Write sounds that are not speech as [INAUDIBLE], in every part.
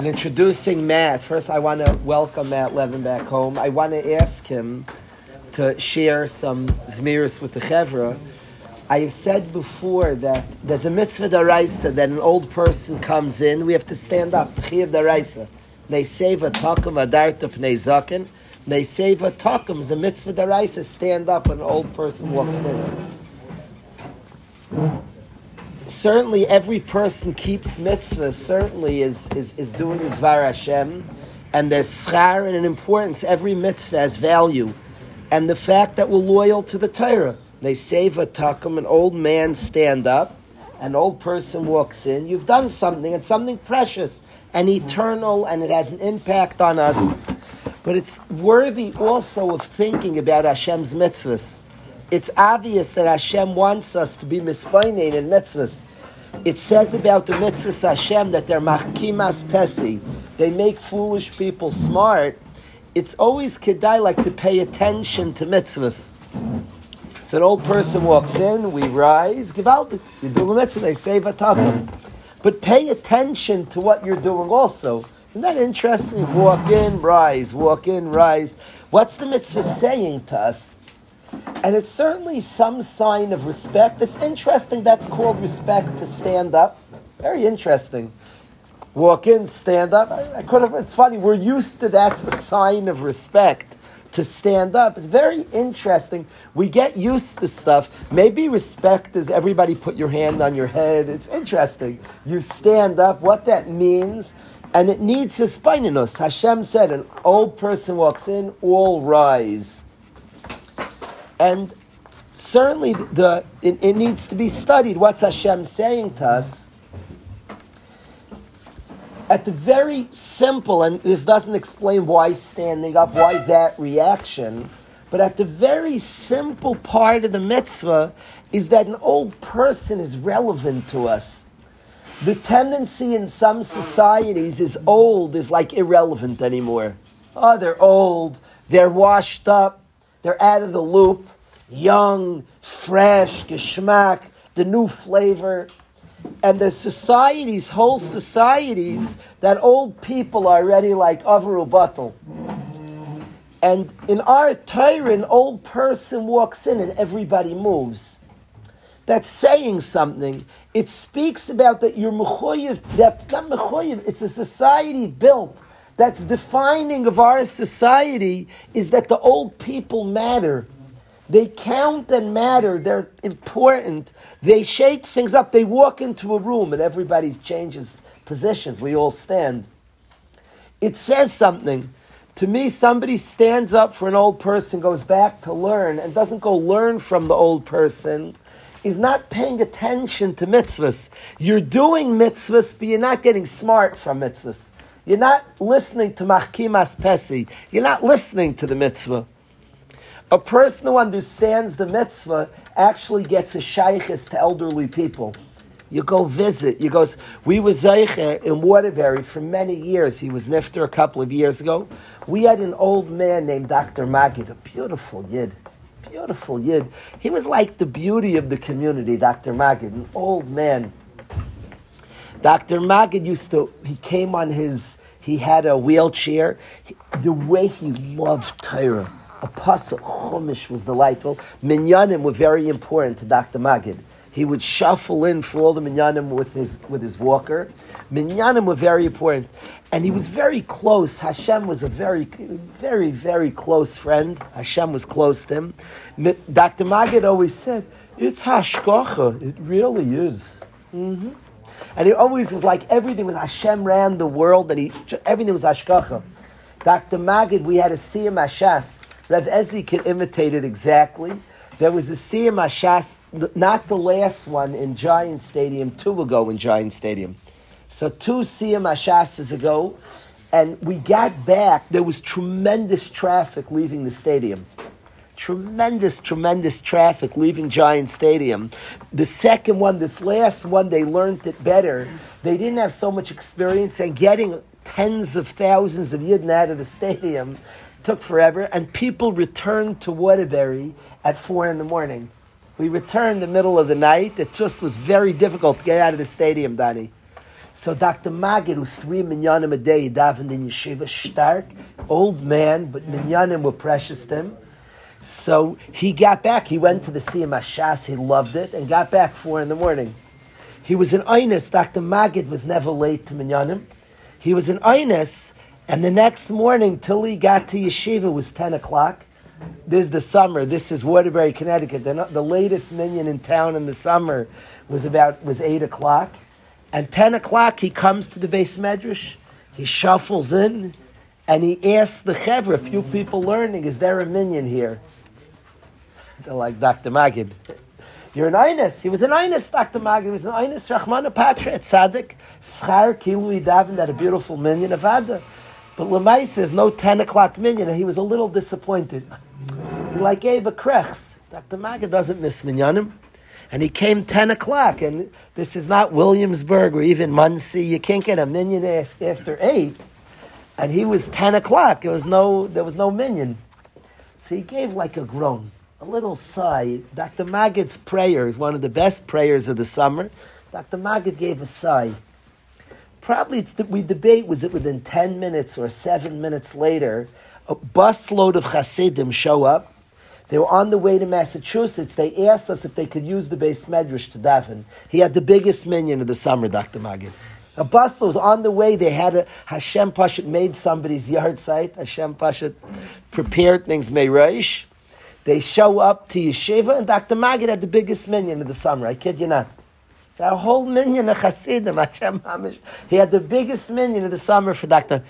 In introducing Matt, first I want to welcome Matt Levin back home. I want to ask him to share some Zmiris with the Chevra. I have said before that there's a mitzvah daraisa that an old person comes in, we have to stand up. Chiyav daraisa. They save a takum adarta pnei zaken. They save a takum a mitzvah daraisa. Stand up when an old person walks in certainly every person keeps mitzvahs, certainly is, is, is doing the Dvar Hashem, and there's schar and an importance. Every mitzvah has value. And the fact that we're loyal to the Torah. They save a takum, an old man stand up, an old person walks in, you've done something, and something precious and eternal, and it has an impact on us. But it's worthy also of thinking about Hashem's mitzvahs it's obvious that Hashem wants us to be misplainin in mitzvahs. It says about the mitzvahs Hashem that they're machkimas pesi. They make foolish people smart. It's always kedai like to pay attention to mitzvahs. So an old person walks in, we rise, out, you do a mitzvah, they say vatakum. But pay attention to what you're doing also. Isn't that interesting? Walk in, rise, walk in, rise. What's the mitzvah saying to us? And it's certainly some sign of respect. It's interesting that's called respect to stand up. Very interesting. Walk in, stand up. I, I could have, it's funny, we're used to that's a sign of respect to stand up. It's very interesting. We get used to stuff. Maybe respect is everybody put your hand on your head. It's interesting. You stand up, what that means, and it needs us. Hashem said, an old person walks in, all rise. And certainly the it, it, needs to be studied. What's Hashem saying to us? At the very simple, and this doesn't explain why standing up, why that reaction, but at the very simple part of the mitzvah is that an old person is relevant to us. The tendency in some societies is old is like irrelevant anymore. Oh, they're old, they're washed up, they're out of the loop, young, fresh, geschmack, the new flavor. And the societies, whole societies, that old people are already like Avaru Batal. And in our Torah, an old person walks in and everybody moves. That's saying something. It speaks about that you're mechoyev, that not mechoyev, it's a society built that's defining of our society is that the old people matter. They count and matter. They're important. They shake things up. They walk into a room and everybody changes positions. We all stand. It says something. To me, somebody stands up for an old person, goes back to learn, and doesn't go learn from the old person, is not paying attention to mitzvahs. You're doing mitzvahs, but you're not getting smart from mitzvahs. You're not listening to Machkimas Pesi. You're not listening to the mitzvah. A person who understands the mitzvah actually gets a shaykhis to elderly people. You go visit. You goes. We were zeicher in Waterbury for many years. He was nifter a couple of years ago. We had an old man named Dr. Magid, a beautiful yid, beautiful yid. He was like the beauty of the community. Dr. Magid, an old man. Dr. Magid used to, he came on his, he had a wheelchair. The way he loved Torah, a pasuk, Chumash was delightful. Minyanim were very important to Dr. Magid. He would shuffle in for all the minyanim with his with his walker. Minyanim were very important, and he was very close. Hashem was a very, very, very close friend. Hashem was close to him. Dr. Magid always said, "It's hashgacha. It really is." Mm-hmm. And he always was like everything was Hashem ran the world, and he everything was hashgacha. Dr. Magid, we had a Siyum HaShas. Rev Ezi can imitate it exactly. There was a Siyum HaShas, not the last one in Giant Stadium, two ago in Giant Stadium. So two Siyum HaShas ago, and we got back. There was tremendous traffic leaving the stadium tremendous, tremendous traffic leaving Giant Stadium. The second one, this last one, they learned it better. They didn't have so much experience, and getting tens of thousands of Yidden out of the stadium took forever. And people returned to Waterbury at four in the morning. We returned the middle of the night. It just was very difficult to get out of the stadium, Danny. So Dr. Magid, who three minyanim a day, davened in yeshiva, stark, old man, but minyanim were precious to him. So he got back. He went to the Siyum HaShas. He loved it and got back four in the morning. He was in Einis. Dr. Magid was never late to minyanim. He was in Einis, and the next morning till he got to yeshiva was ten o'clock. This is the summer. This is Waterbury, Connecticut. The, the latest minion in town in the summer was about was eight o'clock, and ten o'clock he comes to the base medrash. He shuffles in, and he asks the chevra, a few people learning, is there a minion here? [LAUGHS] They're like Dr. Magid. You're an Einis. He was an Einis, Dr. Magid. He was an Einis, Rahman Patra at Tzaddik. Schar Kilui Davin, that a beautiful minion of Ada. But Lemay says no 10 o'clock minyan, and he was a little disappointed. He like gave a krechs. Dr. Magid doesn't miss minyanim. And he came 10 o'clock, and this is not Williamsburg or even Monsey. You can't get a minyan after 8. And he was 10 o'clock. There was no, there was no minyan. So he gave like a groan a little sigh. Dr. Magid's prayer is one of the best prayers of the summer. Dr. Magid gave a sigh. Probably it's that we debate was it within 10 minutes or 7 minutes later, a busload of Hasidim show up. They were on the way to Massachusetts. They asked us if they could use the base medrash to daven. He had the biggest minyan of the summer, Dr. Magid. A busload was on the way. They had a Hashem Pashat made somebody's yard site. Hashem Pashat prepared things, Meiraish. They show up to Yeshiva, and Dr. Magid had the biggest minyan of the summer. I kid you not. That whole minion of Hasidim, Hashem Hamish, he had the biggest minion of the summer for Dr.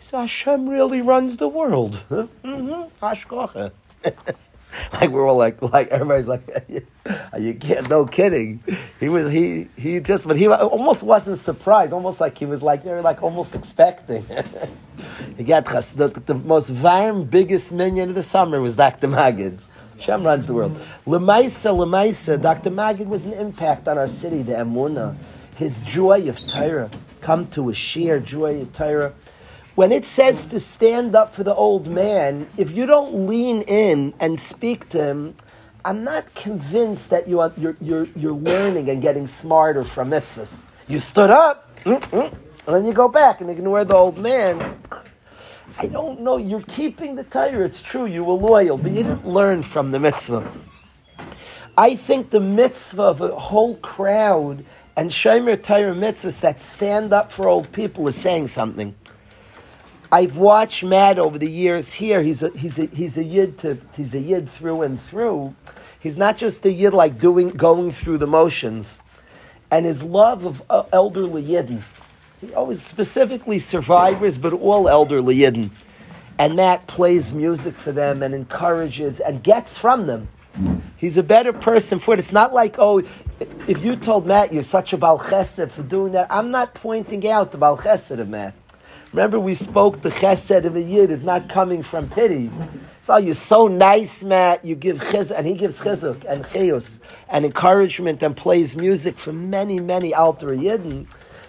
Said, Hashem really runs the world. [LAUGHS] Mm-hmm. [LAUGHS] like we're all like, like everybody's like, [LAUGHS] you can't, no kidding. He was, he, he just, but he almost wasn't surprised, almost like he was like, they were like almost expecting. he got the, the most warm, biggest minion of the summer was Dr. Magid's. Shem runs the world. Lemaisa, Lemaisa, Dr. Magid was an impact on our city, the Emuna. His joy of Torah, come to a sheer joy of Torah. When it says to stand up for the old man, if you don't lean in and speak to him, I'm not convinced that you are, you're, you're, you're learning and getting smarter from mitzvahs. You stood up, mm-hmm, and then you go back and ignore the old man. I don't know. You're keeping the Torah. It's true. You were loyal, but you didn't learn from the mitzvah. I think the mitzvah of a whole crowd and Shomer Torah mitzvahs that stand up for old people is saying something. I've watched Matt over the years here. He's a, he's a, he's a yid to, he's a yid through and through. He's not just a yid like doing going through the motions, and his love of uh, elderly yidden. He always specifically survivors, but all elderly yidden. And Matt plays music for them and encourages and gets from them. He's a better person for it. It's not like, oh, if you told Matt you're such a Bal Chesed for doing that, I'm not pointing out the Bal Chesed of Matt. Remember, we spoke the chesed of a yid is not coming from pity. So you're so nice, Matt. You give chizuk, and he gives chizuk and chayus and encouragement and plays music for many, many alter yidden.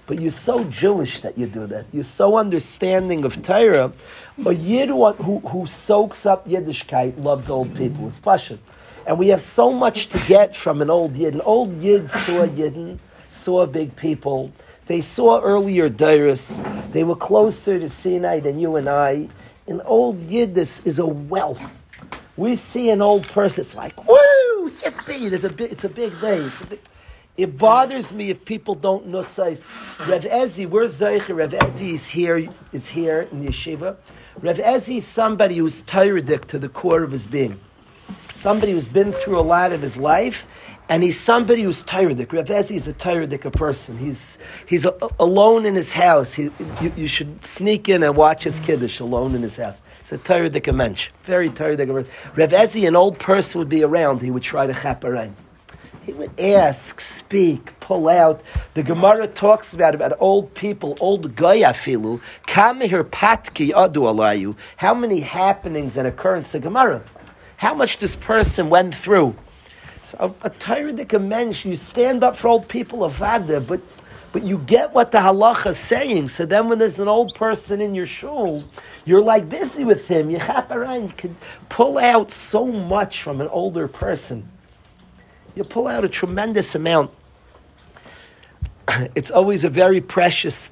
But you're so Jewish that you do that. You're so understanding of Torah. A yid who, who, soaks up Yiddishkeit loves old people. It's passion. And we have so much to get from an old yid. An old yid saw yidden, saw big people they saw earlier Dairis. They were closer to Sinai than you and I. An old Yiddish is a wealth. We see an old person, it's like, woo, yippee, it's a big, it's a big day. A big, it bothers me if people don't nutzais. Rev Ezi, where's Zeicher? Rev Ezi is here, is here in the yeshiva. Rev Ezi is somebody who's tyrannic to the core of his being. Somebody who's been through a lot of his life, and he's somebody who's tyrannic. Rav Ezi is a tyrannic person. He's he's a, alone in his house. He, you, you, should sneak in and watch his kiddush alone in his house. He's a tyrannic mensch, very tyrannic. Rav Ezi, an old person, would be around. He would try to chaperein. He would ask, speak, pull out. The Gemara talks about about old people, old goyafilu. Kamehir patki adu alayu. How many happenings and occurrences? The Gemara. How much this person went through so a, a Tyrannic mensch, you stand up for old people of Vada, but but you get what the halacha is saying. So then when there's an old person in your shul, you're like busy with him. You you can pull out so much from an older person. You pull out a tremendous amount. it's always a very precious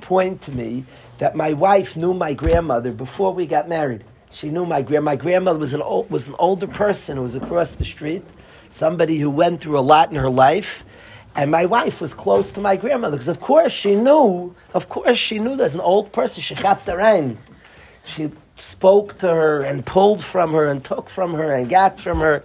point to me that my wife knew my grandmother before we got married. She knew my grand. My grandmother was an old, was an older person who was across the street, somebody who went through a lot in her life, and my wife was close to my grandmother because, of course, she knew. Of course, she knew there's an old person. She chapped her She spoke to her and pulled from her and took from her and got from her.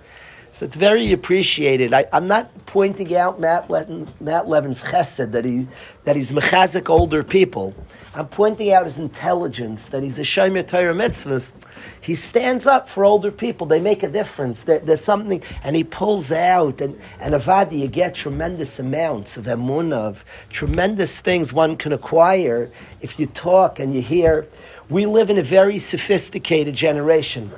So it's very appreciated. I, am not pointing out Matt, Levin, Matt Levin's chesed that he that he's mechazik older people. I'm pointing out his intelligence that he's a shomer Torah mitzvahs. He stands up for older people. They make a difference. There, there's something, and he pulls out. And and avadi, you get tremendous amounts of emunah, of tremendous things one can acquire if you talk and you hear. We live in a very sophisticated generation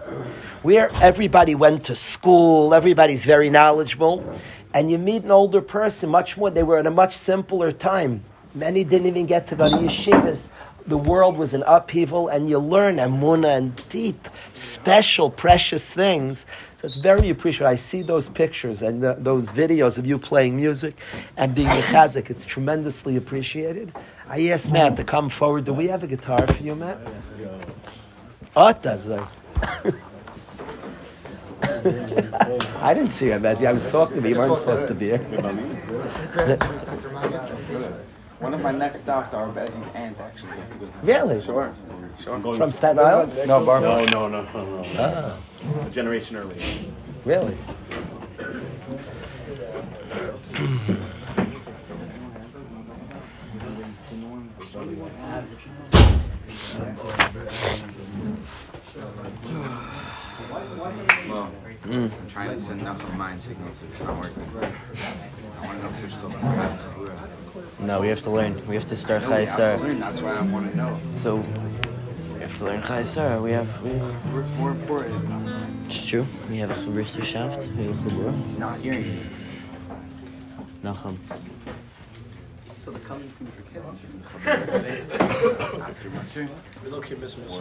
where everybody went to school, everybody's very knowledgeable, and you meet an older person much more, they were in a much simpler time. Many didn't even get to go to yeshivas. The world was in upheaval, and you learn amuna and deep, special, precious things. So it's very appreciated. I see those pictures and the, those videos of you playing music and being mechazik. It's tremendously appreciated. I asked Matt to come forward. Do we have a guitar for you, Matt? Oh, it does. [LAUGHS] I didn't see him, Bezzy. I was talking to you. You weren't supposed to be here. [LAUGHS] One of my next stops are Bezzy's aunt, actually. Really? Sure. Sure. From Staten Island? No, Barbara. No, no, no, no. no. Ah. A generation earlier. Really? [CLEARS THROAT] Well, mm. I'm trying to send enough of mine signals, so it's not working. I want to know if there's still a No, we have to learn. We have to start no, we have to Chaisar. learn, That's why I want to know. So we have to learn Chaisar. We have. We, What's more important? it's true. We have a Chabristur Shaft. We have a Chabur. He's not hearing you. Nachum. So the coming food for kids. After Musser. We look at Miss Miss.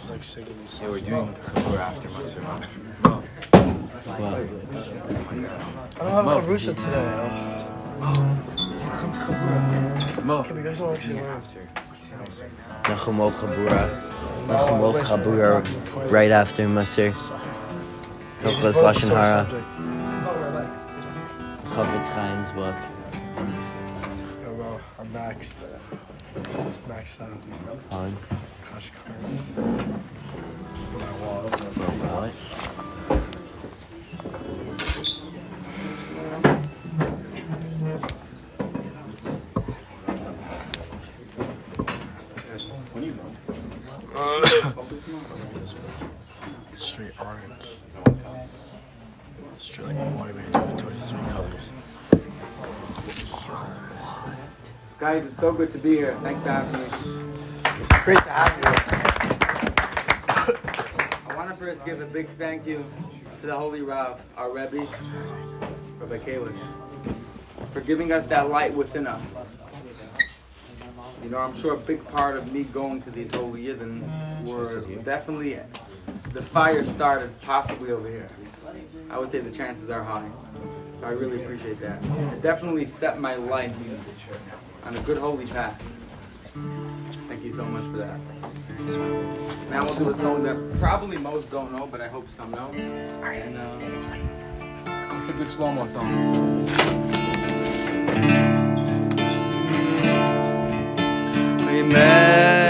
She's like singing this Yeah, we're doing Kabur after Musser. Wow. I don't have a Rusha today. Oh. Mo. Can we guys don't actually learn? Nachum Ol Chabura. Nachum Ol right after Maser. Hilchos Lashon Hara. Chofetz Chaim's book. Well, I'm maxed. Maxed out. On. Gosh, My walls. What? [COUGHS] Straight orange. Straight like 23 colors. Guys, it's so good to be here. Thanks for having me. It's Great to have you. I want to first give a big thank you to the Holy Rav, our Rebbe, Rabbi Kalish, for giving us that light within us. You know, I'm sure a big part of me going to these holy Yidden were definitely the fire started possibly over here. I would say the chances are high. So I really appreciate that. It definitely set my life on a good holy path. Thank you so much for that. Now we'll do a song that probably most don't know, but I hope some know. And uh, it's a good slow-mo song. Oh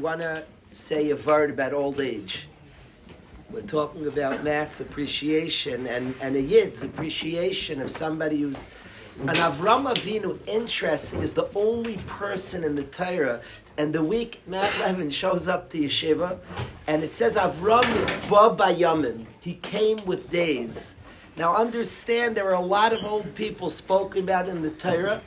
want to say a word about old age. We're talking about Matt's appreciation and, and a Yid's appreciation of somebody who's an Avram Avinu. Interesting is the only person in the Torah. And the week Matt Levin shows up to yeshiva, and it says Avram is Baba Yamim. He came with days. Now understand, there are a lot of old people spoken about in the Torah.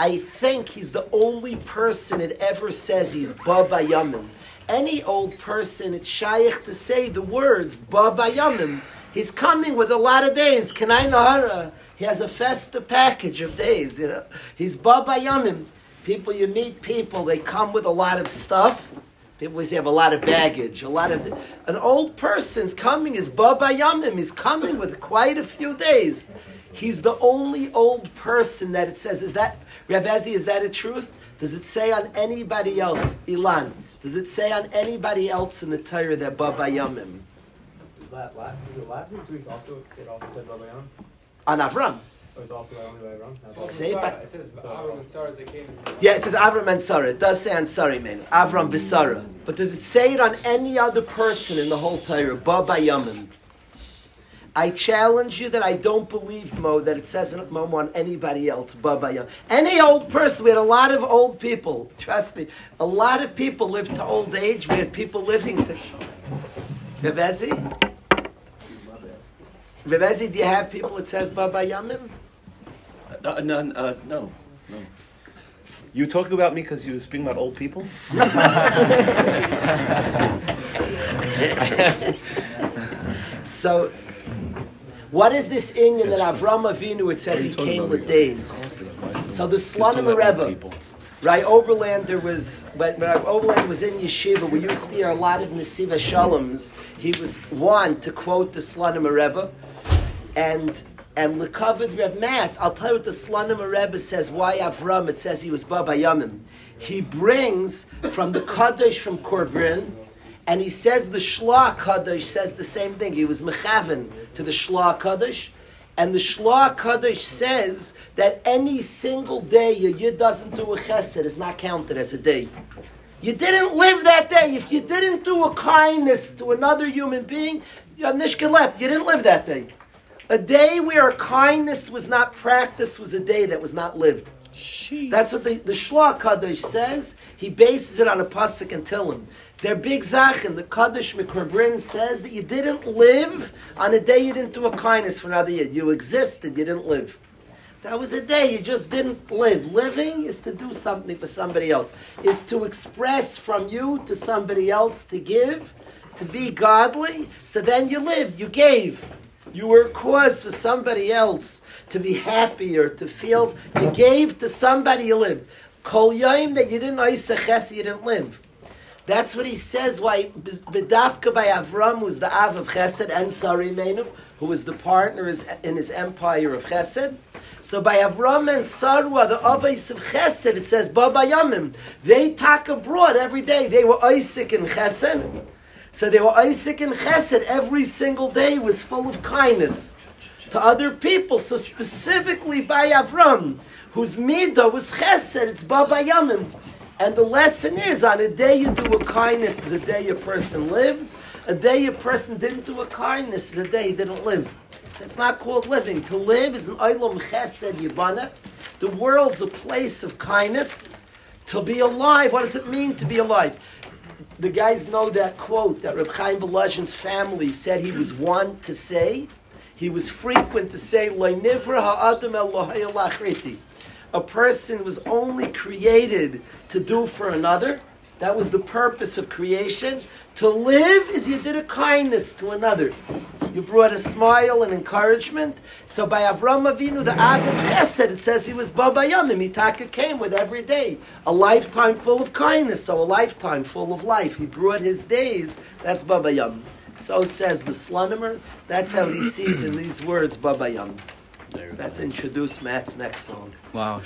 I think he's the only person it ever says he's Baba Yamim. Any old person, it's shaykh to say the words Baba Yamim. He's coming with a lot of days. Kanai Nahara. He has a festa package of days, you know. He's Baba Yamim. People, you meet people, they come with a lot of stuff. People always have a lot of baggage, a lot of. An old person's coming is Baba Yamim. He's coming with quite a few days. He's the only old person that it says. Is that Rav Ezi, Is that a truth? Does it say on anybody else, Ilan? Does it say on anybody else in the Torah that Baba Yamim? Last, last, was it last week's week also, it also said Baba Yam? On Avram. Oh, it was also only way around? That's all. Say, but It says Avram and Sarah came. yeah, it says Avram and Sarah. It does say on Sarah, man. Avram v'Sarah. But does it say it on any other person in the whole Torah? Baba Yamim. I challenge you that I don't believe Mo that it says in Mo on anybody else. Baba Yam. Any old person. We had a lot of old people. Trust me. A lot of people lived to old age. We had people living to. Rev Ezi? Revezi, do you have people that says Baba Yamim? Uh, no, uh, no, no. You talking about me because you were speaking about old people? [LAUGHS] [LAUGHS] So, what is this Inyan that Avram Avinu, it says he came with days? So the Slonim Rebbe, right, Oberlander was, when, when Oberlander was in Yeshiva, we used to hear a lot of Nesiva Shaloms. He was one to quote the Slonim Rebbe, and and Lekavod Reb Matt, I'll tell you what the Slonim Rebbe says, why Avram, it says he was Baba Yamim. He brings from the Kaddish from Kobrin, and he says the Shla Kaddish says the same thing. He was Mechaven to the Shla Kaddish. And the Shla Kaddish says that any single day a Yid doesn't do a chesed is not counted as a day. You didn't live that day. If you didn't do a kindness to another human being, You didn't live that day. A day where kindness was not practiced was a day that was not lived. That's what the, the Shloah Kaddish says. He bases it on a pasuk and Tillim. Their big zachin, the Kaddish Mikrbrin says that you didn't live on a day you didn't do a kindness for another year. You existed, you didn't live. That was a day you just didn't live. Living is to do something for somebody else, is to express from you to somebody else to give, to be godly. So then you lived, you gave. You were a cause for somebody else to be happy or to feel. You gave to somebody you lived. Kol yom that you didn't you didn't live. That's what he says. Why Bedafka by Avram was the Av of Chesed and Sarimenu, who was the partner in his empire of Chesed. So by Avram and Sarua, the Avais of Chesed, it says Baba Yamim. They talk abroad every day. They were Isaac and Chesed. So they were Isaac and Chesed every single day was full of kindness to other people. So specifically by Avram, whose midah was Chesed, it's Baba Yamim. And the lesson is, on a day you do a kindness is a day a person lived. A day a person didn't do a kindness is a day he didn't live. That's not called living. To live is an olam chesed yibana. The world's a place of kindness. To be alive, what does it mean to be alive? The guys know that quote that Reb Chaim Volozhin's family said he was one to say. He was frequent to say, nivra ha'adam el A person was only created to do for another. That was the purpose of creation. To live is you did a kindness to another. You brought a smile and encouragement. So by Avram Avinu, the Av of Chesed, it says he was Baba Yamim. Mitaka came with every day. A lifetime full of kindness, so a lifetime full of life. He brought his days. That's Baba Yam. So says the Slonimer. That's how he sees in these words Baba Yam. So that's introduce Matt's next song. Wow,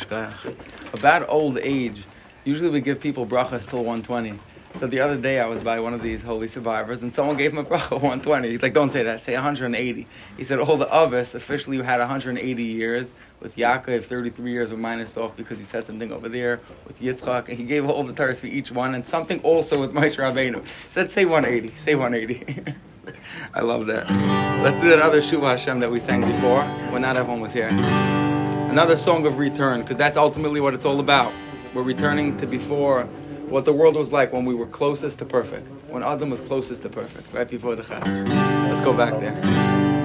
About old age, usually we give people brachas till 120. So the other day I was by one of these holy survivors and someone gave him a bracha 120. He's like, don't say that, say 180. He said all the others officially had 180 years. With Yaakov, 33 years were minus off because he said something over there. With Yitzchak, and he gave all the Torahs for each one, and something also with Moshe Rabbeinu. He said, say 180, say 180. [LAUGHS] [LAUGHS] I love that. Let's do that other Shuva Hashem that we sang before when not everyone was here. Another song of return, because that's ultimately what it's all about. We're returning to before what the world was like when we were closest to perfect, when Adam was closest to perfect, right before the Chag. Let's go back there.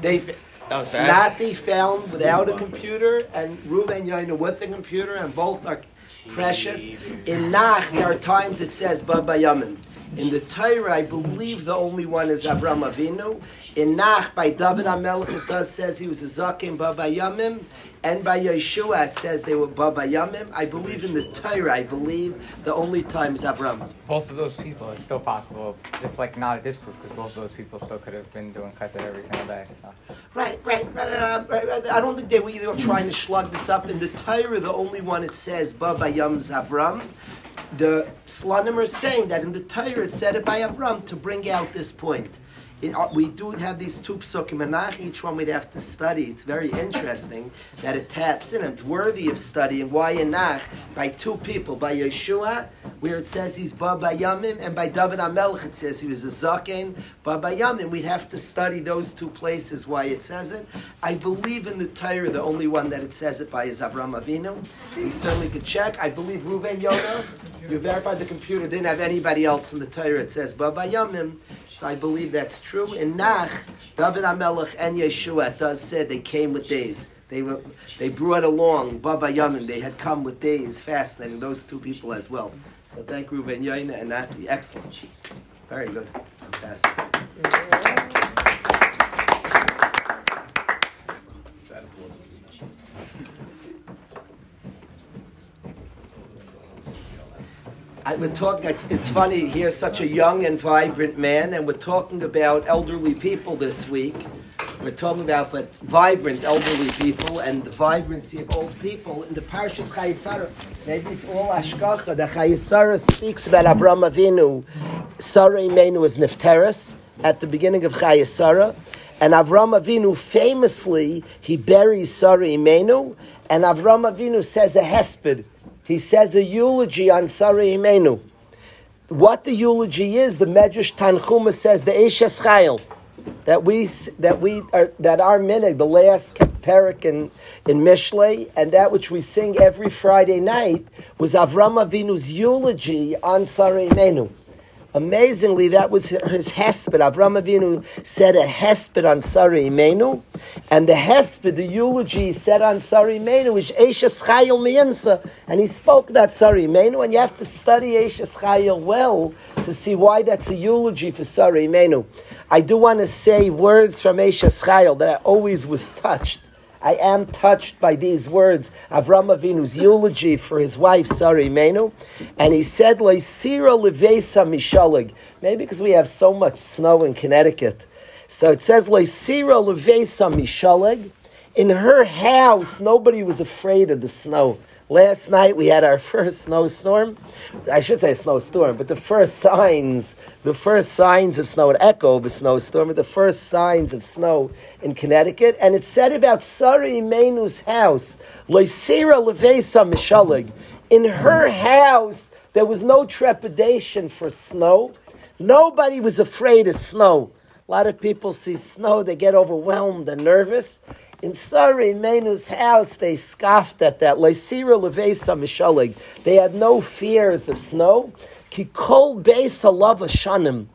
They That was fast. Nati found without a computer, and Reuven Yaina with a computer, and both are precious. In Nach, there are times it says Baba Yamin. In the Torah, I believe the only one is Avram Avinu. In Nach, by David HaMelech, it does says he was a Zakim Baba Yamim. And by Yeshua, it says they were Baba Yamim. I believe in the Torah, I believe the only time is Avram. both of those people, it's still possible. It's like not a disproof because both of those people still could have been doing chesed every single day. So Right, right, right, right, right, right. I don't think they were either trying to slug this up. In the Torah, the only one it says Baba Yam Zavram. The Slonim are saying that in the Torah it said it by Avram to bring out this point. It, uh, we do have these two psukim and nach, each one we'd have to study. It's very interesting that it taps in. It's worthy of studying. Why in nach by two people, by Yeshua, where it says he's Baba Yamim, and by David HaMelech it says he was a Zaken, Baba Yamim. We'd have to study those two places why it says it. I believe in the Torah, the only one that it says it by is Avram Avinu. We certainly could check. I believe Ruven Yonah. You verified the computer didn't have anybody else in the Torah. It says Baba Yamim, so I believe that's true. In Nach, David HaMelech and Yeshua does say they came with days. They were they brought along Baba Yamin. They had come with days. Fascinating. Those two people as well. So thank Ruben Yaina and Nati. Excellent. Very good. Fantastic. I, we're talking. It's, it's funny. Here's such a young and vibrant man, and we're talking about elderly people this week. We're talking about but vibrant elderly people and the vibrancy of old people in the Parshas Chayesara. Maybe it's all hashgacha. The Chayesara speaks about Abraham Avinu. Sarah Imenu is Nifteris at the beginning of Chayesara. And Avram Avinu famously, he buries Sarah Imenu, and Avram Avinu says a hesped. He says a eulogy on Sarah Imenu. What the eulogy is, the Medrash Tanchuma says the Eshes Chayil, that we that we are that our minhag, the last parak in in Mishlei, and that which we sing every Friday night was Avram Avinu's eulogy on Sarah Imenu. Amazingly, that was his hesped. Avram Avinu said a hesped on Sari Imenu, and the hesped, the eulogy said on Sari Imenu is Eishes Chayil Miyimsa, and he spoke about Sari Imenu, and you have to study Eishes Chayil well to see why that's a eulogy for Sari Imenu. I do want to say words from Eishes Chayil that I always was touched. I am touched by these words, Avram Avinu's eulogy for his wife, Sarah Imenu. And he said, Leisira levesa mishalig. Maybe because we have so much snow in Connecticut. So it says, Leisira levesa mishalig. In her house, nobody was afraid of the snow. Last night we had our [LAUGHS] first snowstorm. I should say snowstorm, but the first signs, the first signs of snow, an echo a snowstorm, the first signs of snow in Connecticut. And it said about Sari Menu's house, Leisira Levesa Mishalig. In her house, there was no trepidation for snow. Nobody was afraid of snow. A lot of people see snow, they get overwhelmed and nervous. In Sari Menu's house, they scoffed at that. Leisira levesa mishalig. They had no fears of snow. Kikol beis alav shanim.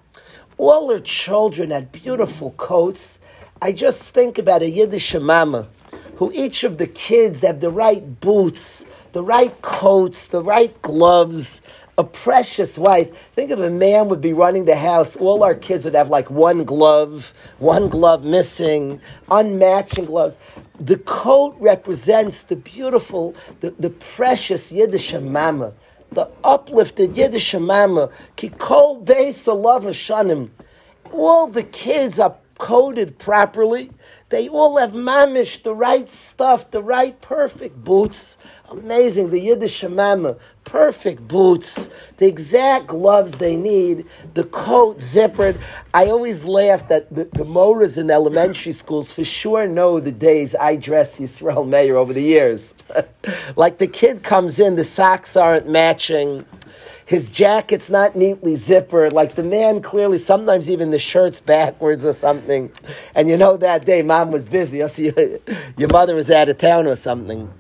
All her children had beautiful coats. I just think about a Yiddish mama, who each of the kids have the right boots, the right coats, the right gloves, a precious wife. Think of a man would be running the house. All our kids would have like one glove, one glove missing, unmatching gloves. The coat represents the beautiful, the, the precious Yiddish mama, the uplifted Yiddish mama. Kikol beis alav. All the kids are coded properly. They all have mamish, the right stuff, the right perfect boots. Amazing, the Yiddish mama, perfect boots, the exact gloves they need, the coat zippered. I always laugh that the, the motors in elementary schools for sure know the days I dress Yisrael Mayer over the years. [LAUGHS] like the kid comes in, the socks aren't matching his jacket's not neatly zippered. Like the man clearly, sometimes even the shirt's backwards or something. And you know that day, mom was busy. [LAUGHS] Your mother was out of town or something.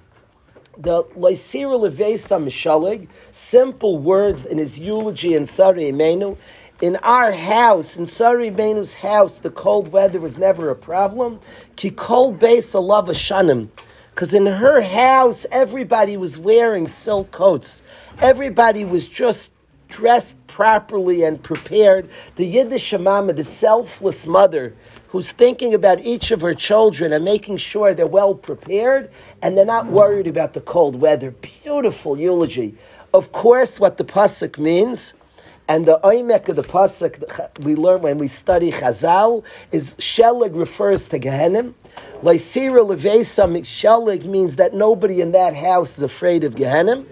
The Loisira Levesa Mishalig, simple words in his eulogy in Sari Imenu. In our house, in Sari Imenu's house, the cold weather was never a problem. Ki kol beis alav shanim. Because in her house, everybody was wearing silk coats. Everybody was just dressed properly and prepared. The Yiddish mama, the selfless mother, who's thinking about each of her children and making sure they're well prepared and they're not worried about the cold weather. Beautiful eulogy. Of course, what the pasuk means. And the oimek of the pasuk we learn when we study Chazal is Shelig refers to Gehenim. Lysira levesa Shelig means that nobody in that house is afraid of Gehenim.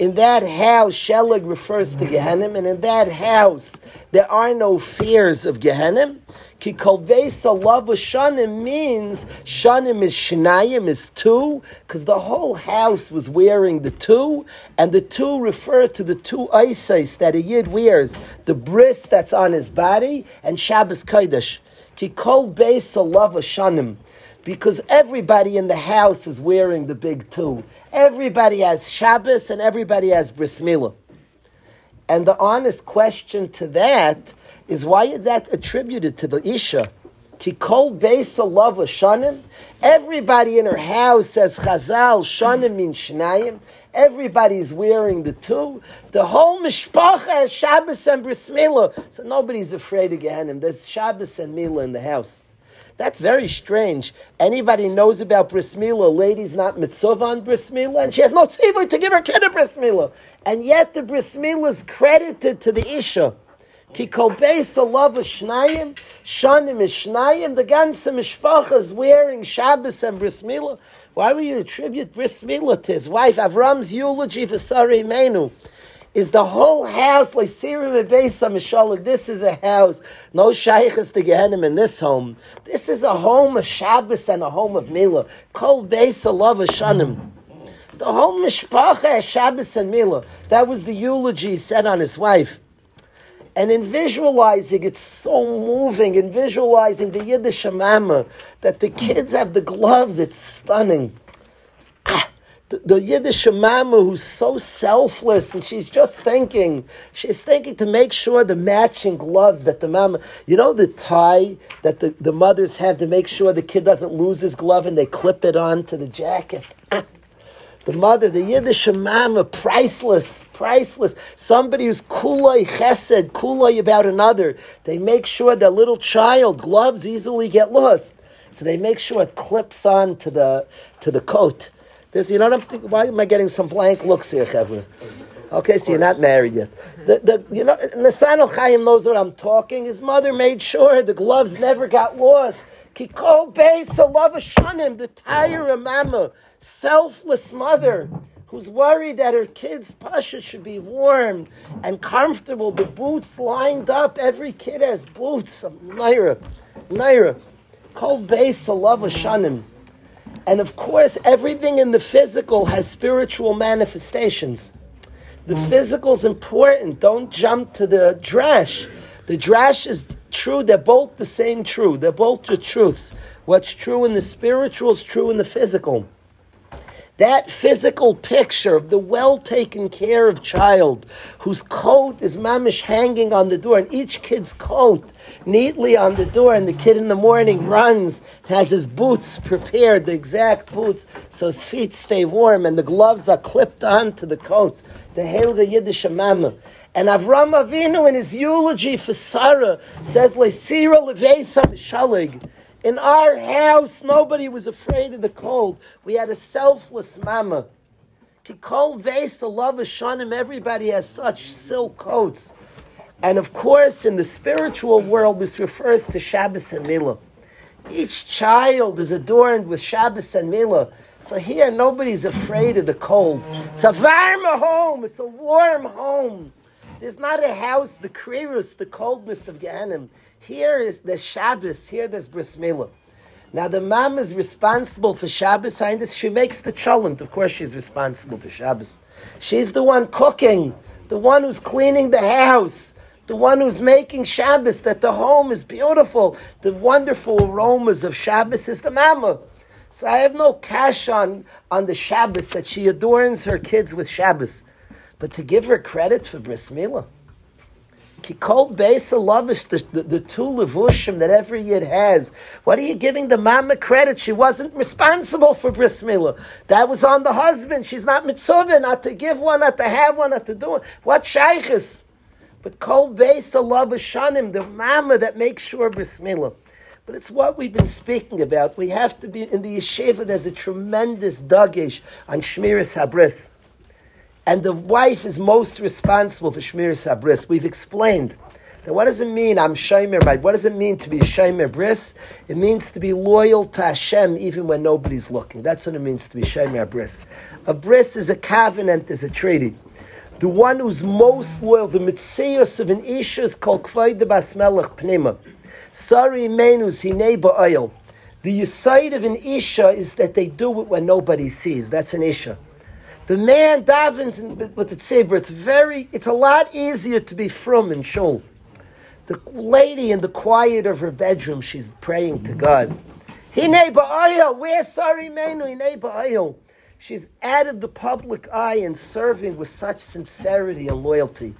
In that house, Shelig refers to Gehenim, and in that house there are no fears of Gehenim. Ki lava shanim means shanim is shnayim is two, because the whole house was wearing the two, and the two refer to the two isis that a yid wears, the bris that's on his body, and Shabbos Kodesh. Ki kol besa lava shanim because everybody in the house is wearing the big two. Everybody has Shabbos and everybody has Bris Milah. And the honest question to that is why is that attributed to the Isha? Kikol Beisa Love Shanim. Everybody in her house says Chazal, Shanim means Shnayim. Everybody's wearing the two. The whole mishpacha has Shabbos and Bris Milah. So nobody's afraid of Gehenim. There's Shabbos and Milah in the house. That's very strange. Anybody knows about bris milah? Lady's not mitzvah on bris milah, and she has no tzivah to give her kid a bris milah. And yet the bris milah is credited to the isha. Ki kol beis alav shnayim, shanim shnayim. The ganze mishpacha is wearing Shabbos and bris milah. Why would you attribute bris milah to his wife? Avram's eulogy for Sari Menu is the whole house like Sirim Beisa Mishalag. This is a house. No shaykhs to Gehenim in this home. This is a home of Shabbos and a home of Mila. Kol Beisa Love Shanim. The whole mishpacha is Shabbos and Mila. That was the eulogy he said on his wife. And in visualizing, it's so moving. In visualizing the Yiddish Mama, that the kids have the gloves, it's stunning. Ah, the, the Yiddish mama who's so selfless and she's just thinking, she's thinking to make sure the matching gloves that the mama, you know, the tie that the, the mothers have to make sure the kid doesn't lose his glove and they clip it onto the jacket. The mother, the Yiddish mama, priceless, priceless. Somebody who's kulay chesed, kulay about another. They make sure that little child gloves easily get lost, so they make sure it clips on to the to the coat. This, you know what I'm thinking? Why am I getting some blank looks here, Chevra? Okay, so you're not married yet. The, the, you know, Nasan al Chaim knows what I'm talking. His mother made sure the gloves never got lost. Kikol Beis Alav Shanim, the tire mama, selfless mother who's worried that her kid's pasha should be warm and comfortable. The boots lined up. Every kid has boots. Naira, Naira. Kol Beis Alav Shanim. And of course, everything in the physical has spiritual manifestations. The mm. physical is important. Don't jump to the drash. The drash is true. They're both the same true. They're both the truths. What's true in the spiritual is true in the physical. That physical picture of the well taken care of child whose coat is mamish hanging on the door, and each kid's coat neatly on the door, and the kid in the morning runs, has his boots prepared, the exact boots, so his feet stay warm, and the gloves are clipped onto the coat. The Helga Yiddish Mama. And Avram Avinu in his eulogy for Sarah says, Le'sira leveisa mishalig. In our house, nobody was afraid of the cold. We had a selfless mama. Kikol Vesa love Shanim, everybody has such silk coats. And of course, in the spiritual world, this refers to Shabbos and Milah. Each child is adorned with Shabbos and Milah. So here, nobody's afraid of the cold. It's a warm home. It's a warm home. There's not a house, the kriris, the coldness of Gehenim. Here is the Shabbos. Here there's bris milah. Now the mom is responsible for Shabbos. Understand she makes the cholent. Of course, she's responsible for Shabbos. She's the one cooking, the one who's cleaning the house, the one who's making Shabbos. That the home is beautiful. The wonderful aromas of Shabbos is the mama. So I have no cash on, on the Shabbos that she adorns her kids with Shabbos. But to give her credit for bris milah, Kikol Beisa Lavish, the, the, the two levushim that every yid has. What are you giving the mama credit? She wasn't responsible for bris milah. That was on the husband. She's not mitzvah, not to give one, not to have one, not to do one. What shaykhs? But Kol Beisa Lavishanim, the mama that makes sure bris milah. But it's what we've been speaking about. We have to be in the yeshiva. There's a tremendous dagish on shmiras habris and the wife is most responsible for Shmiras Habris. We've explained that what does it mean, I'm right? What does it mean to be Shomer Bris? It means to be loyal to Hashem even when nobody's looking. That's what it means to be Shomer Bris. A bris is a covenant, is a treaty. The one who's most loyal, the mitzias of an isha is called Kvaida Bas Melech Pnima. Sari Menus Hinei Ba'ayil. The side of an isha is that they do it when nobody sees. That's an isha. The man davens in, with the tzibur. It's very, it's a lot easier to be from in shul. The lady in the quiet of her bedroom, she's praying to God. Hine ba'ayil, where's Sari Imenu? Hine ba'ayil. She's out of the public eye and serving with such sincerity and loyalty.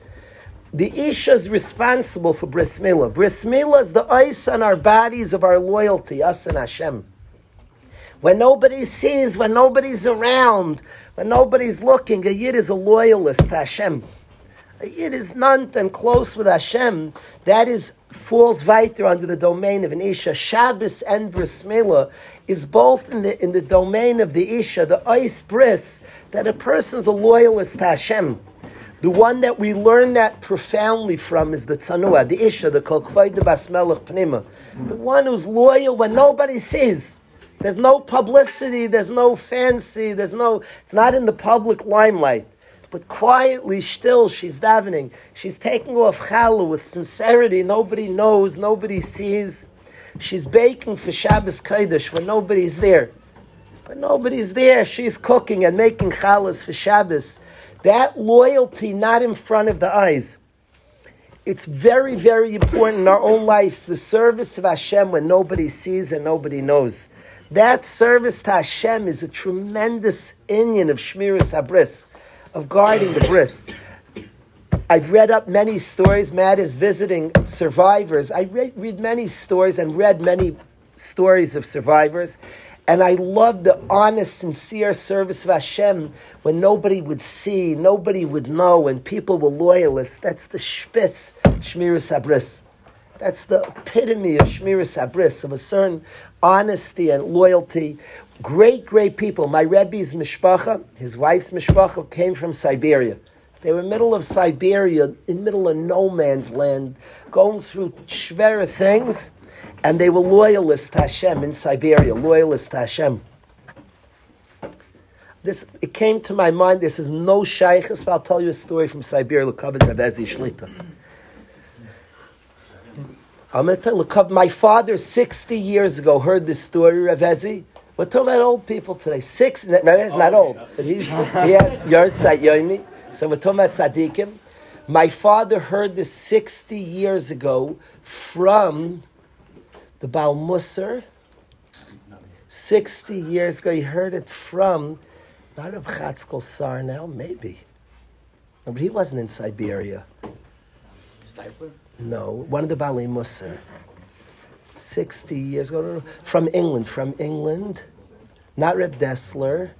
The Isha is responsible for bris milah. Bris is the ice on our bodies of our loyalty, us and Hashem. When nobody sees, when nobody's around, when nobody's looking, a Yid is a loyalist to Hashem. A Yid is none and close with Hashem. That is falls weiter under the domain of an Isha. Shabbos and Bris Milah is both in the, in the domain of the Isha, the ice bris, that a person's a loyalist to Hashem. The one that we learn that profoundly from is the Tzanua, the Isha, the Kolkvay de Bas Melech Pnima. The one who's loyal when nobody sees. There's no publicity, there's no fancy, there's no, it's not in the public limelight. But quietly, still, she's davening. She's taking off challah with sincerity. Nobody knows, nobody sees. She's baking for Shabbos Kodesh when nobody's there. But nobody's there. She's cooking and making challahs for Shabbos. That loyalty, not in front of the eyes. It's very, very important in our own lives, the service of Hashem when nobody sees and nobody knows. That service to Hashem is a tremendous inyan of Shmiras Habris, of guarding the bris. I've read up many stories. Matt is visiting survivors. I read, read many stories and read many stories of survivors. And I love the honest, sincere service of Hashem when nobody would see, nobody would know, and people were loyalists. That's the spitz, Shmiras Habris. That's the epitome of Shmiras Habris, of a certain honesty and loyalty. Great, great people. My Rebbe's mishpacha, his wife's mishpacha, came from Siberia. They were middle of Siberia, in middle of no man's land, going through shvera things, and they were loyalists to Hashem in Siberia, loyalists to Hashem. This it came to my mind. This is no shaykhs, but I'll tell you a story from Siberia. Lekavod Rev Ezi Shlita. I'm going to tell you, my father 60 years ago heard this story, Rev Ezi. We're talking about old people today. Six, no, he's not oh, old, but he's, he has [LAUGHS] Yertzat Yomi. So we're talking about Tzadikim. My father heard this 60 years ago from the Baal Musar. 60 years ago, he heard it from, not of Chatzkel Sarna, maybe. No, but he wasn't in Siberia. Steipler? No, one of the Bali Musar. 60 years ago, from England, from England. Not Reb Dessler.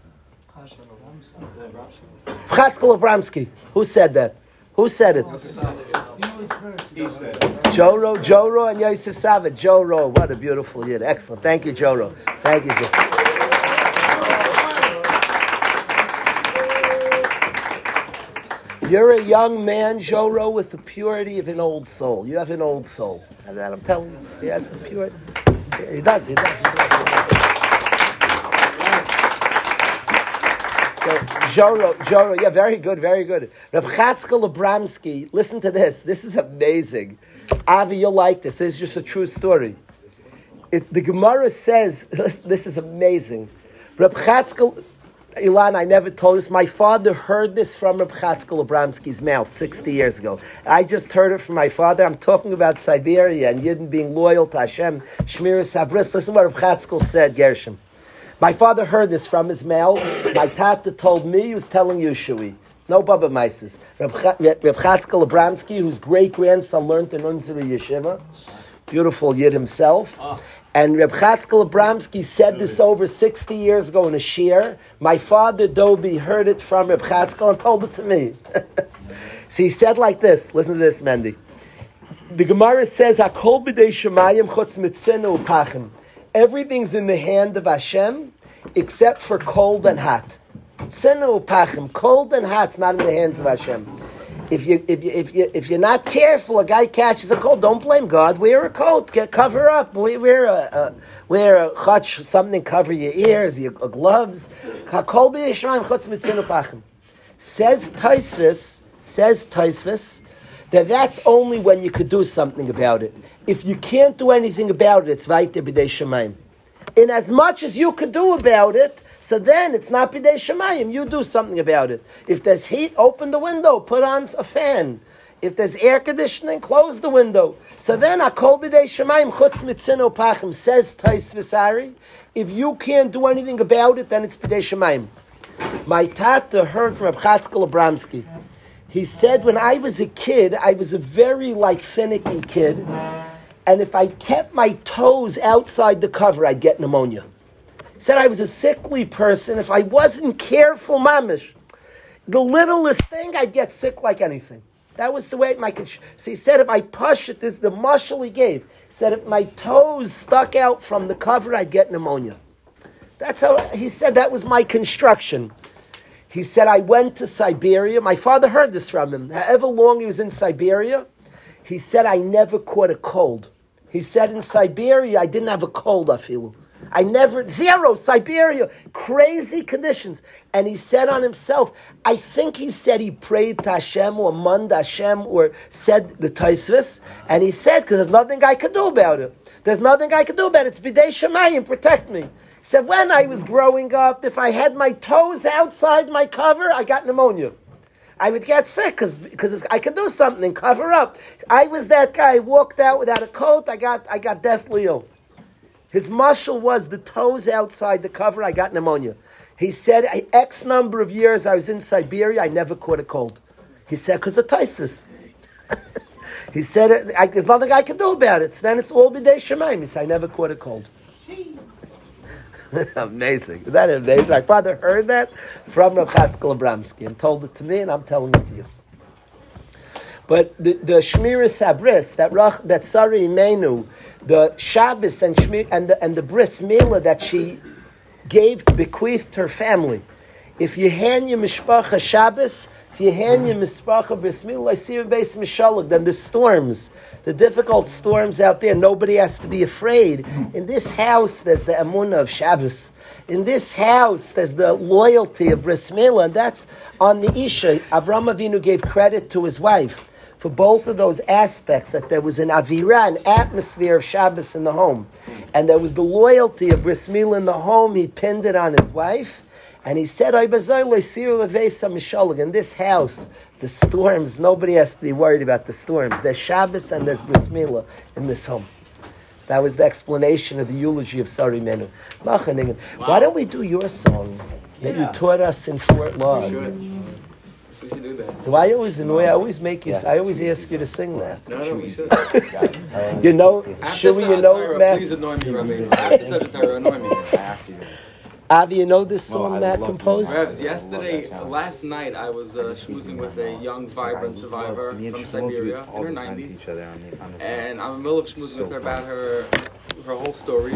Chatzkel Abramsky. Who said that? Who said it? He said. Joro, Joro, and Yosef Savet. Joro, what a beautiful year. Excellent. Thank you, Joro. Thank you, Joro. You're a young man, Joro, with the purity of an old soul. You have an old soul. And that I'm telling you. He has a purity. He does, he does, he does. He does. So, Joro, Joro, yeah, very good, very good. Rav Chatzkel Abramsky, listen to this. This is amazing. Avi, you'll like this. This is just a true story. It, the Gemara says, [LAUGHS] this is amazing. Rav Chatzkel, Ilan, I never told this. My father heard this from Reb Chatzkel Abramsky's mouth 60 years ago. I just heard it from my father. I'm talking about Siberia and Yidden being loyal to Hashem, Shmiras Habris. Listen what Reb Chatzkel said, Gershom. My father heard this from his mouth. My tata told me he was telling Yushui. No Baba Mises. Reb Cha- Reb Chatzkel Abramsky, whose great grandson learned in Unzeri Yeshiva, beautiful yid himself. And Reb Chatzkel Abramsky said this over 60 years ago in a shir. My father, Doby, heard it from Reb Chatzkel and told it to me. [LAUGHS] so he said like this. Listen to this, Mendy. The Gemara says, "Hakol b'dei shemayim chutz mitzenu upachim." Everything's in the hand of Hashem, except for cold and hot. Tzenu upachim, cold and hot's not in the hands of Hashem. If you if you if you if you're not careful, a guy catches a cold. Don't blame God. Wear a coat. Get cover up. We- Wear a, a wear a chutz, something cover your ears, your gloves. Says Tosfos, says Tosfos, that that's only when you could do something about it. If you can't do anything about it, it's Vaite B'dei Shemayim. In as much as you could do about it, so then it's not B'dei Shemayim, you do something about it. If there's heat, open the window, put on a fan. If there's air conditioning, close the window. So then, Akol B'dei Shemayim Chutz Mitzino Pachim, says Tais Visari, if you can't do anything about it, then it's B'dei Shemayim. My tata heard from Reb Chatzkel Abramsky. He said when I was a kid, I was a very like finicky kid, and if I kept my toes outside the cover, I'd get pneumonia. Said I was a sickly person. If I wasn't careful, mamish, the littlest thing, I'd get sick like anything. That was the way my. So he said if I push it, this is the mushal he gave. He said if my toes stuck out from the cover, I'd get pneumonia. That's how he said that was my construction. He said, I went to Siberia. My father heard this from him. However long he was in Siberia, he said, I never caught a cold. He said, in Siberia, I didn't have a cold, Afilu. I never, zero, Siberia, crazy conditions. And he said on himself, I think he said he prayed to Hashem or Mund Hashem or said the Tosfos. And he said, because there's nothing I could do about it. There's nothing I could do about it. It's B'dei Shemayim, protect me. He said, when I was growing up, if I had my toes outside my cover, I got pneumonia. I would get sick because I could do something, cover up. I was that guy, walked out without a coat, I got, I got deathly ill. His muscle was the toes outside the cover, I got pneumonia. He said, X number of years I was in Siberia, I never caught a cold. He said, because of Tosfos. [LAUGHS] he said, I, there's nothing I can do about it. So then it's all b'dei shemaim. He said, I never caught a cold. [LAUGHS] amazing. Isn't that amazing? My father heard that from Rav Chatzkel Abramsky and told it to me, and I'm telling it to you. But the, the Shmiris Sabris, that Rach, that Sari Imenu, the Shabbos and Shmir, and the, and the bris milah that she gave, bequeathed her family. If you hand your mishpacha Shabbos, if you hand your mishpacha bris milah, I see your base mishalach, then the storms, the difficult storms out there, nobody has to be afraid. In this house, there's the emunah of Shabbos. In this house, there's the loyalty of bris milah, and that's on the Isha. Avram Avinu gave credit to his wife for both of those aspects, that there was an avira, an atmosphere of Shabbos in the home. And there was the loyalty of Bris Milah in the home. He pinned it on his wife. And he said, in this house, the storms, nobody has to be worried about the storms. There's Shabbos and there's Bris Milah in this home. So that was the explanation of the eulogy of Sari Menu. Why don't we do your song that you taught us in Fort Laud? We should do that. Do I always annoy? I always make you. I always ask you to sing that. No, no, we should. You know, [LAUGHS] should we? You know, Satira, Matt. please annoy me, Rabbi. After Satira, annoy me. Avi, you know this song Matt composed? Rebs, yesterday, last night, I was uh, schmoozing with a young, vibrant survivor from Siberia in her 90s. And I'm in the middle of schmoozing with her about her her whole story.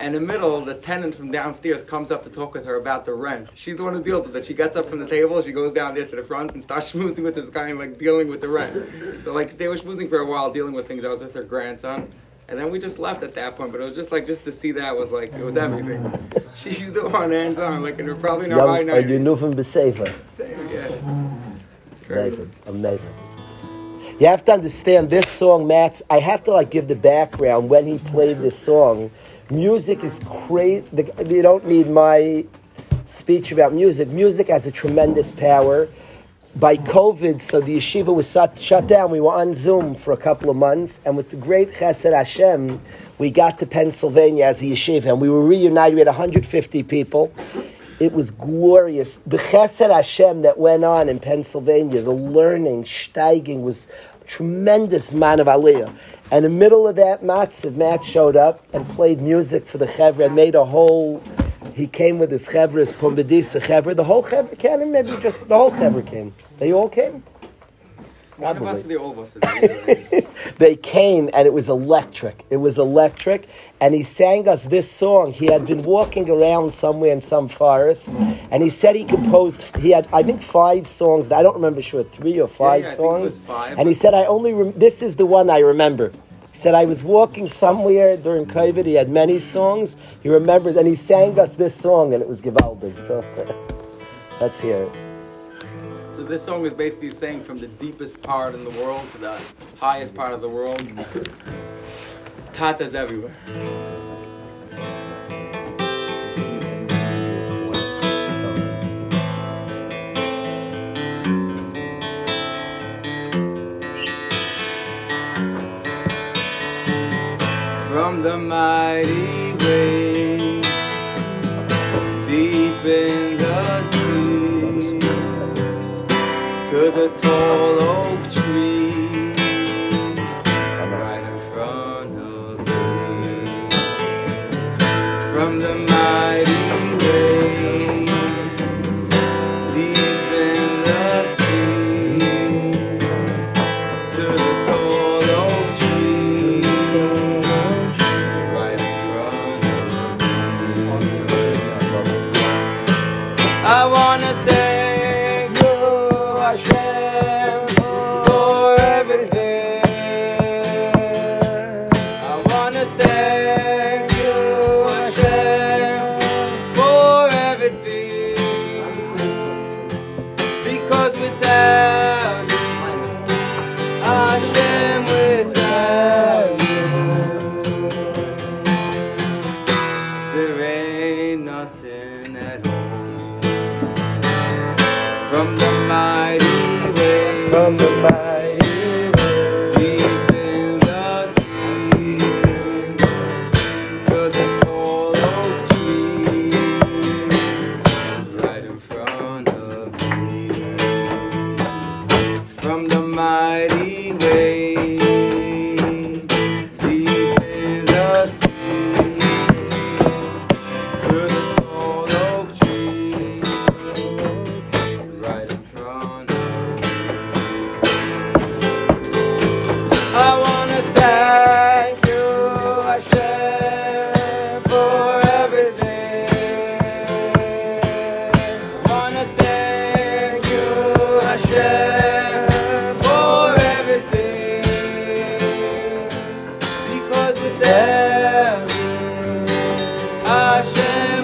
And in the middle, the tenant from downstairs comes up to talk with her about the rent. She's the one who deals with it. She gets up from the table, she goes down there to the front and starts [LAUGHS] schmoozing with this guy and like dealing with the rent. So like they were schmoozing for a while, dealing with things. I was with her grandson. And then we just left at that point, but it was just like just to see that was like it was everything. [LAUGHS] She's the one hands on, like in her probably not Young, uh, you knew from Besefa. Yeah. Amazing, amazing. You have to understand this song, Matt. I have to like give the background when he played this song. Music is crazy. You don't need my speech about music. Music has a tremendous power. by COVID, so the yeshiva was shut, down. We were on Zoom for a couple of months, and with the great Chesed Hashem, we got to Pennsylvania as a yeshiva, and we were reunited. We had 150 people. It was glorious. The Chesed Hashem that went on in Pennsylvania, the learning, steiging, was tremendous man of aliyah. And in the middle of that matzav, Matt showed up and played music for the chevra and made a whole. He came with his chevra, his pumbedisa chevra. The whole chevra came, maybe just the whole chevra came. They all came. Us, Probably. all of us. [LAUGHS] they came and it was electric. It was electric. And he sang us this song. He had been walking around somewhere in some forest, and he said he composed. He had, I think, five songs. I don't remember sure three or five yeah, it songs. five. And he said, "I only. Rem- this is the one I remember." He said, "I was walking somewhere during COVID. He had many songs. He remembers, and he sang us this song, and it was Givaldig. So [LAUGHS] let's hear it. So this song is basically saying from the deepest part in the world to the highest part of the world. Tatas everywhere. From the mighty wave, deep in the tall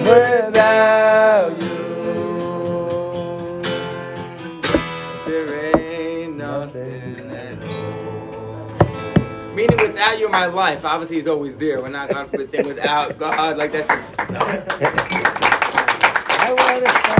without you. There ain't nothing at all. Meaning without you in my life, obviously he's always there. We're not God forbid saying without God, like that just no. I want to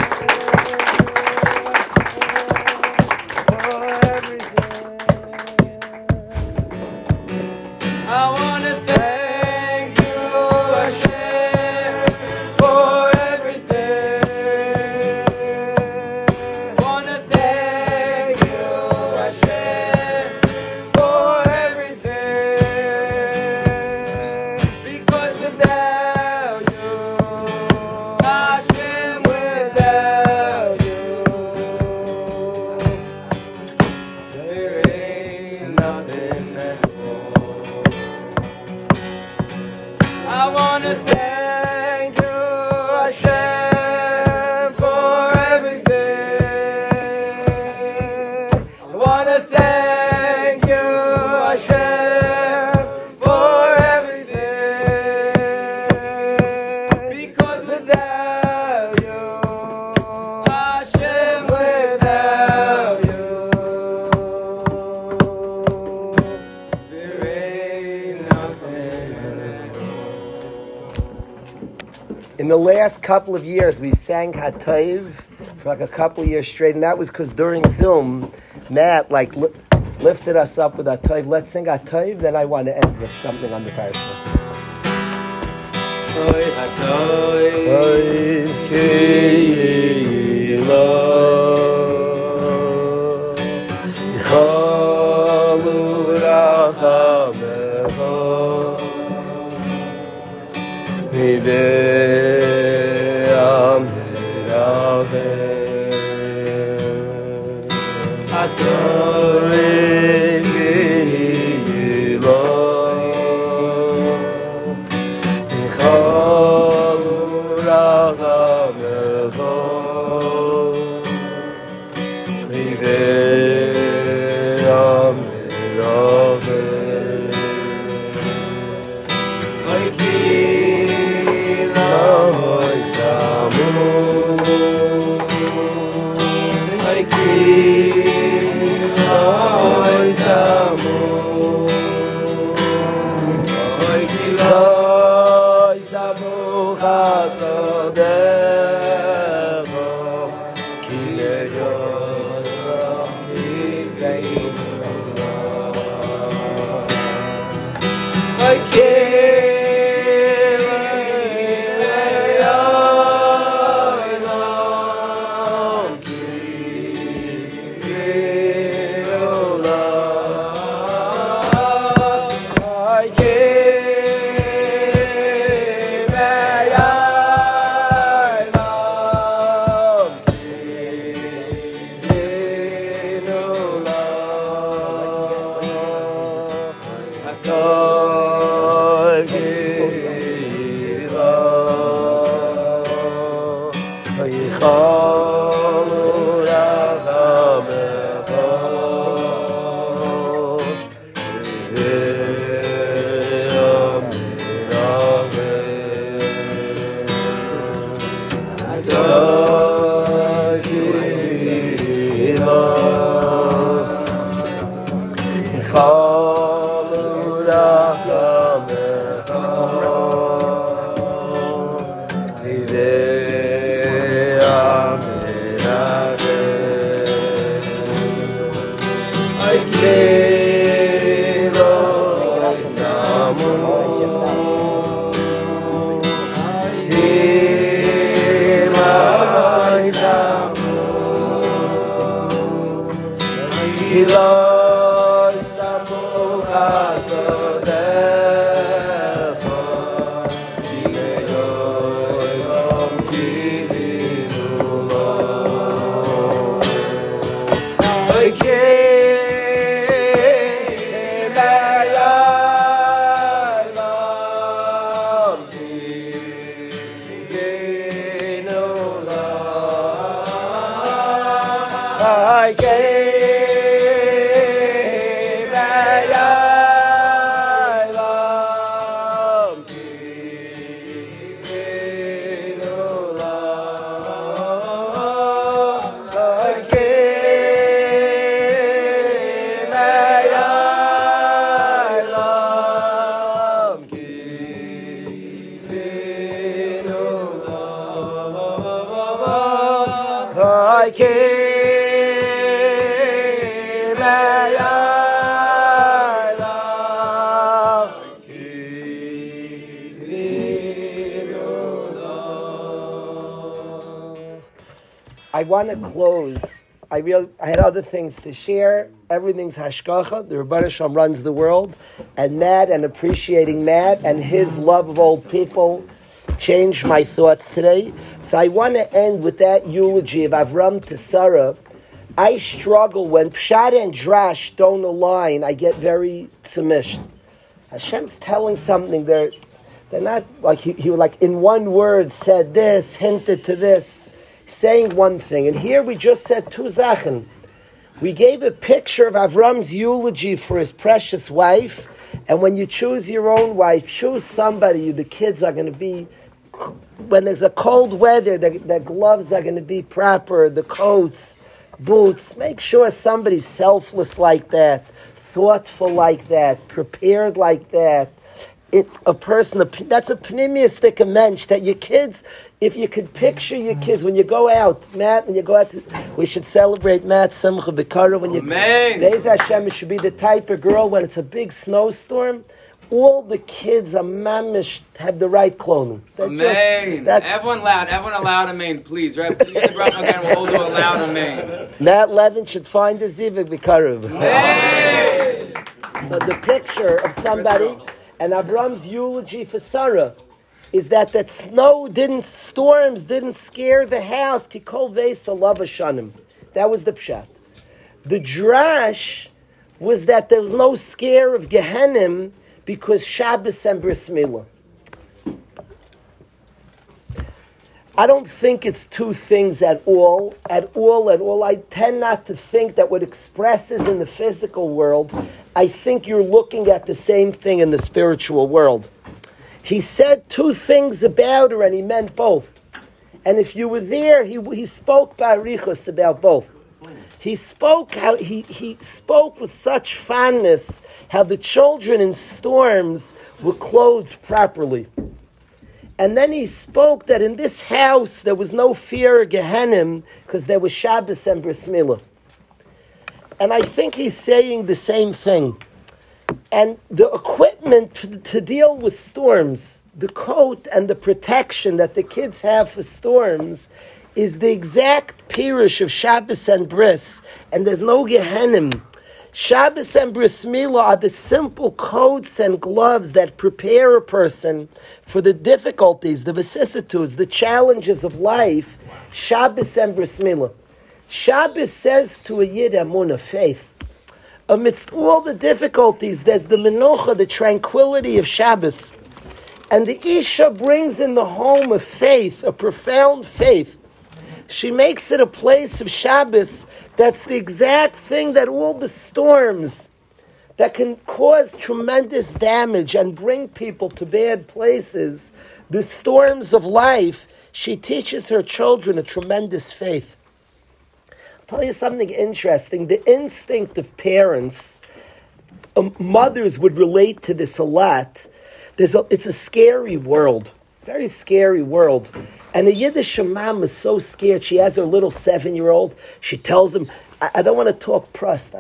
couple of years, we sang Hatayv for like a couple years straight, and that was because during Zoom, Matt like li- lifted us up with a toiv. Let's sing a toiv. Then I want to end with something on the parasha. Toiv want to close. I real I had other things to share. Everything's hashgacha. The Rebbe Shalom runs the world, and Matt and appreciating Matt and his love of old people changed my thoughts today. So I want to end with that eulogy of Avram to Sarah. I struggle when Pshat and Drash don't align. I get very tzimish. Hashem's telling something. They're they're not like he, he like in one word said this, hinted to this, saying one thing. And here we just said two zachen. We gave a picture of Avram's eulogy for his precious wife. And when you choose your own wife, choose somebody. The kids are going to be. When there's a cold weather, the, the gloves are going to be proper. The coats, boots. Make sure somebody's selfless like that, thoughtful like that, prepared like that it a person. A, that's a pneumistic mensch that your kids. If you could picture your kids when you go out, Matt, when you go out, to, we should celebrate Matt Simcha Bikara when you. Amen. Be'ez Hashem, it should be the type of girl when it's a big snowstorm. All the kids are mamish have the right clothing. They're Amen. that's Everyone loud. Everyone aloud. Amen. Please, right? Please, the again. We'll all do it loud. Amen. Matt Levin should find a zivik bikarev. Amen. So the picture of somebody and Avram's eulogy for Sarah is that that snow didn't, storms didn't scare the house. Kikol vesa. That was the pshat. The drash was that there was no scare of Gehenim because Shabbos and Bris Milah. I don't think it's two things at all, at all, at all. I tend not to think that what expresses in the physical world, I think you're looking at the same thing in the spiritual world. He said two things about her, and he meant both. And if you were there, he, he spoke barichus about both. He spoke how he, he spoke with such fondness how the children in storms were clothed properly. And then he spoke that in this house there was no fear of Gehenim because there was Shabbos and Bris Milah. And I think he's saying the same thing. And the equipment to, to deal with storms, the coat and the protection that the kids have for storms, is the exact pirish of Shabbos and Bris. And there's no Gehenim. Shabbos and Bris Milah are the simple coats and gloves that prepare a person for the difficulties, the vicissitudes, the challenges of life. Shabbos and Bris Milah. Shabbos says to a Yid Amun, faith, amidst all the difficulties, there's the menucha, the tranquility of Shabbos. And the Isha brings in the home of faith, a profound faith. She makes it a place of Shabbos that's the exact thing that all the storms that can cause tremendous damage and bring people to bad places, the storms of life, she teaches her children a tremendous faith. I'll tell you something interesting. The instinct of parents, um, mothers would relate to this a lot. There's a, it's a scary world, very scary world. And the Yiddish mom is so scared. She has her little seven-year-old. She tells him, I, I don't want to talk prust.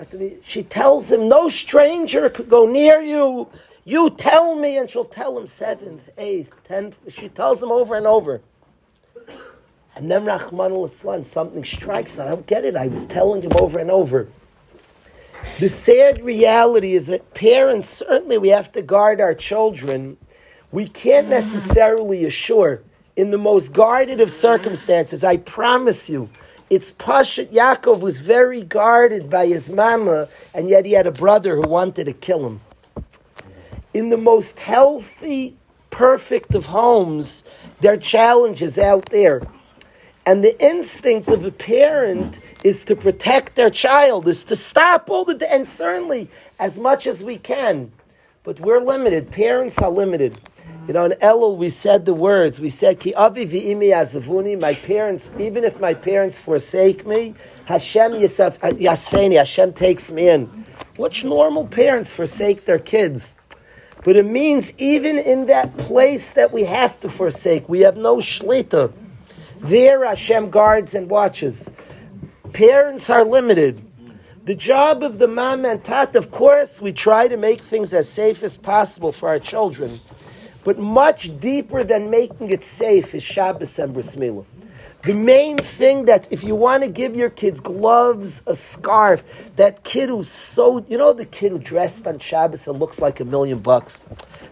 She tells him, no stranger could go near you. You tell me, and she'll tell him seventh, eighth, tenth. She tells him over and over. And then Rahman al something strikes. I don't get it. I was telling him over and over. The sad reality is that parents, certainly we have to guard our children. We can't necessarily assure in the most guarded of circumstances. I promise you, it's Pashat Yaakov was very guarded by his mama, and yet he had a brother who wanted to kill him. In the most healthy, perfect of homes, there are challenges out there. And the instinct of a parent is to protect their child, is to stop all the, and certainly as much as we can. But we're limited. Parents are limited. You know, in Elul we said the words. We said, "Ki avi v'imi azavuni." My parents, even if my parents forsake me, Hashem yasaf, uh, yasfeni. Hashem takes me in. Which normal parents forsake their kids? But it means even in that place that we have to forsake, we have no shlita. There, Hashem guards and watches. Parents are limited. The job of the mom and tat, of course, we try to make things as safe as possible for our children. But much deeper than making it safe is Shabbos and Bris Milah. The main thing that if you want to give your kids gloves, a scarf, that kid who's so, you know, the kid who dressed on Shabbos and looks like a million bucks.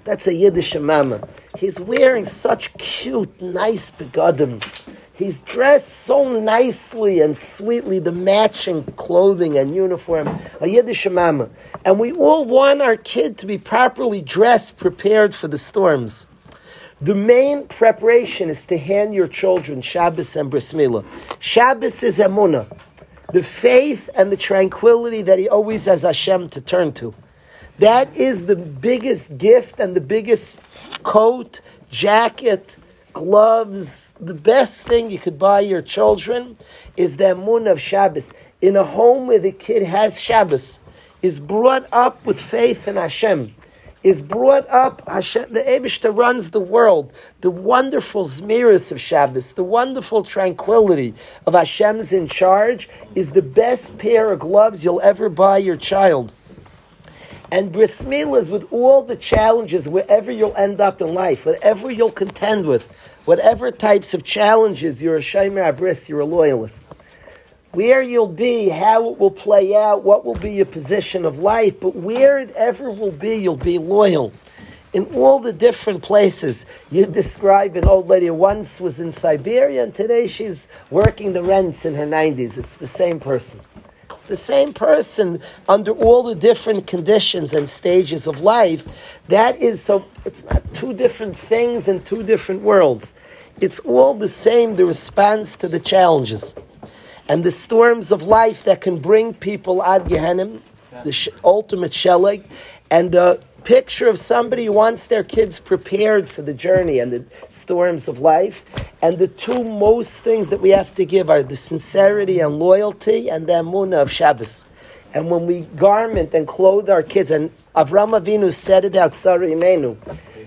That's a Yiddish mama. He's wearing such cute, nice begadim. He's dressed so nicely and sweetly, the matching clothing and uniform, a Yiddish mama. And we all want our kid to be properly dressed, prepared for the storms. The main preparation is to hand your children Shabbos and Bris Milah. Shabbos is Emunah, the faith and the tranquility that he always has Hashem to turn to. That is the biggest gift and the biggest coat, jacket, gloves. The best thing you could buy your children is the emunah of Shabbos. In a home where the kid has Shabbos, is brought up with faith in Hashem, is brought up. Hashem, the Abishta runs the world. The wonderful zmiris of Shabbos, the wonderful tranquility of Hashem's in charge, is the best pair of gloves you'll ever buy your child. And bris milas with all the challenges, wherever you'll end up in life, whatever you'll contend with, whatever types of challenges, you're a shomer bris, you're a loyalist where you'll be, how it will play out, what will be your position of life, but where it ever will be, you'll be loyal. In all the different places, you describe an old lady once was in Siberia and today she's working the rents in her 90s. It's the same person. It's the same person under all the different conditions and stages of life. That is so, it's not two different things in two different worlds. It's all the same, the response to the challenges and the storms of life that can bring people ad Gehenim, the sh- ultimate sheleg, and the picture of somebody who wants their kids prepared for the journey and the storms of life. And the two most things that we have to give are the sincerity and loyalty and the emunah of Shabbos. And when we garment and clothe our kids, and Avram Avinu said about Sarah Imenu,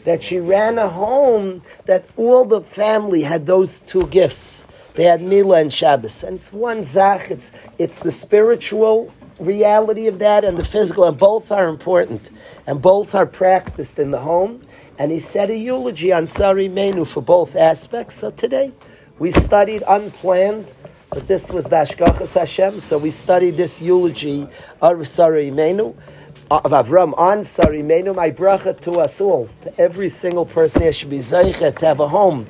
that she ran a home that all the family had those two gifts they had Mila and Shabbos. And it's one Zach, it's, it's the spiritual reality of that and the physical, and both are important. And both are practiced in the home. And he said a eulogy on Sari Imenu for both aspects. So today we studied unplanned, but this was the Hashem. So we studied this eulogy of Sari Imenu of Avram on Sari Imenu, my bracha to us all, to every single person here should be zeichet to have a home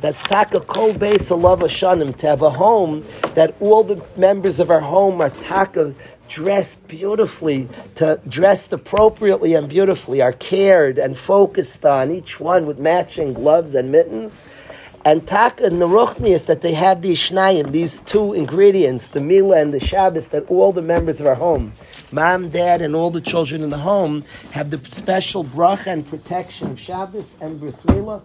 that's taka kol beisah lavush shanim to have a home that all the members of our home are taka dressed beautifully, to dressed appropriately and beautifully, are cared and focused on each one with matching gloves and mittens. And taka and the ruchnius that they have these shnayim, these two ingredients, the mila and the Shabbos, that all the members of our home, mom, dad, and all the children in the home have the special bracha and protection of Shabbos and bris milah.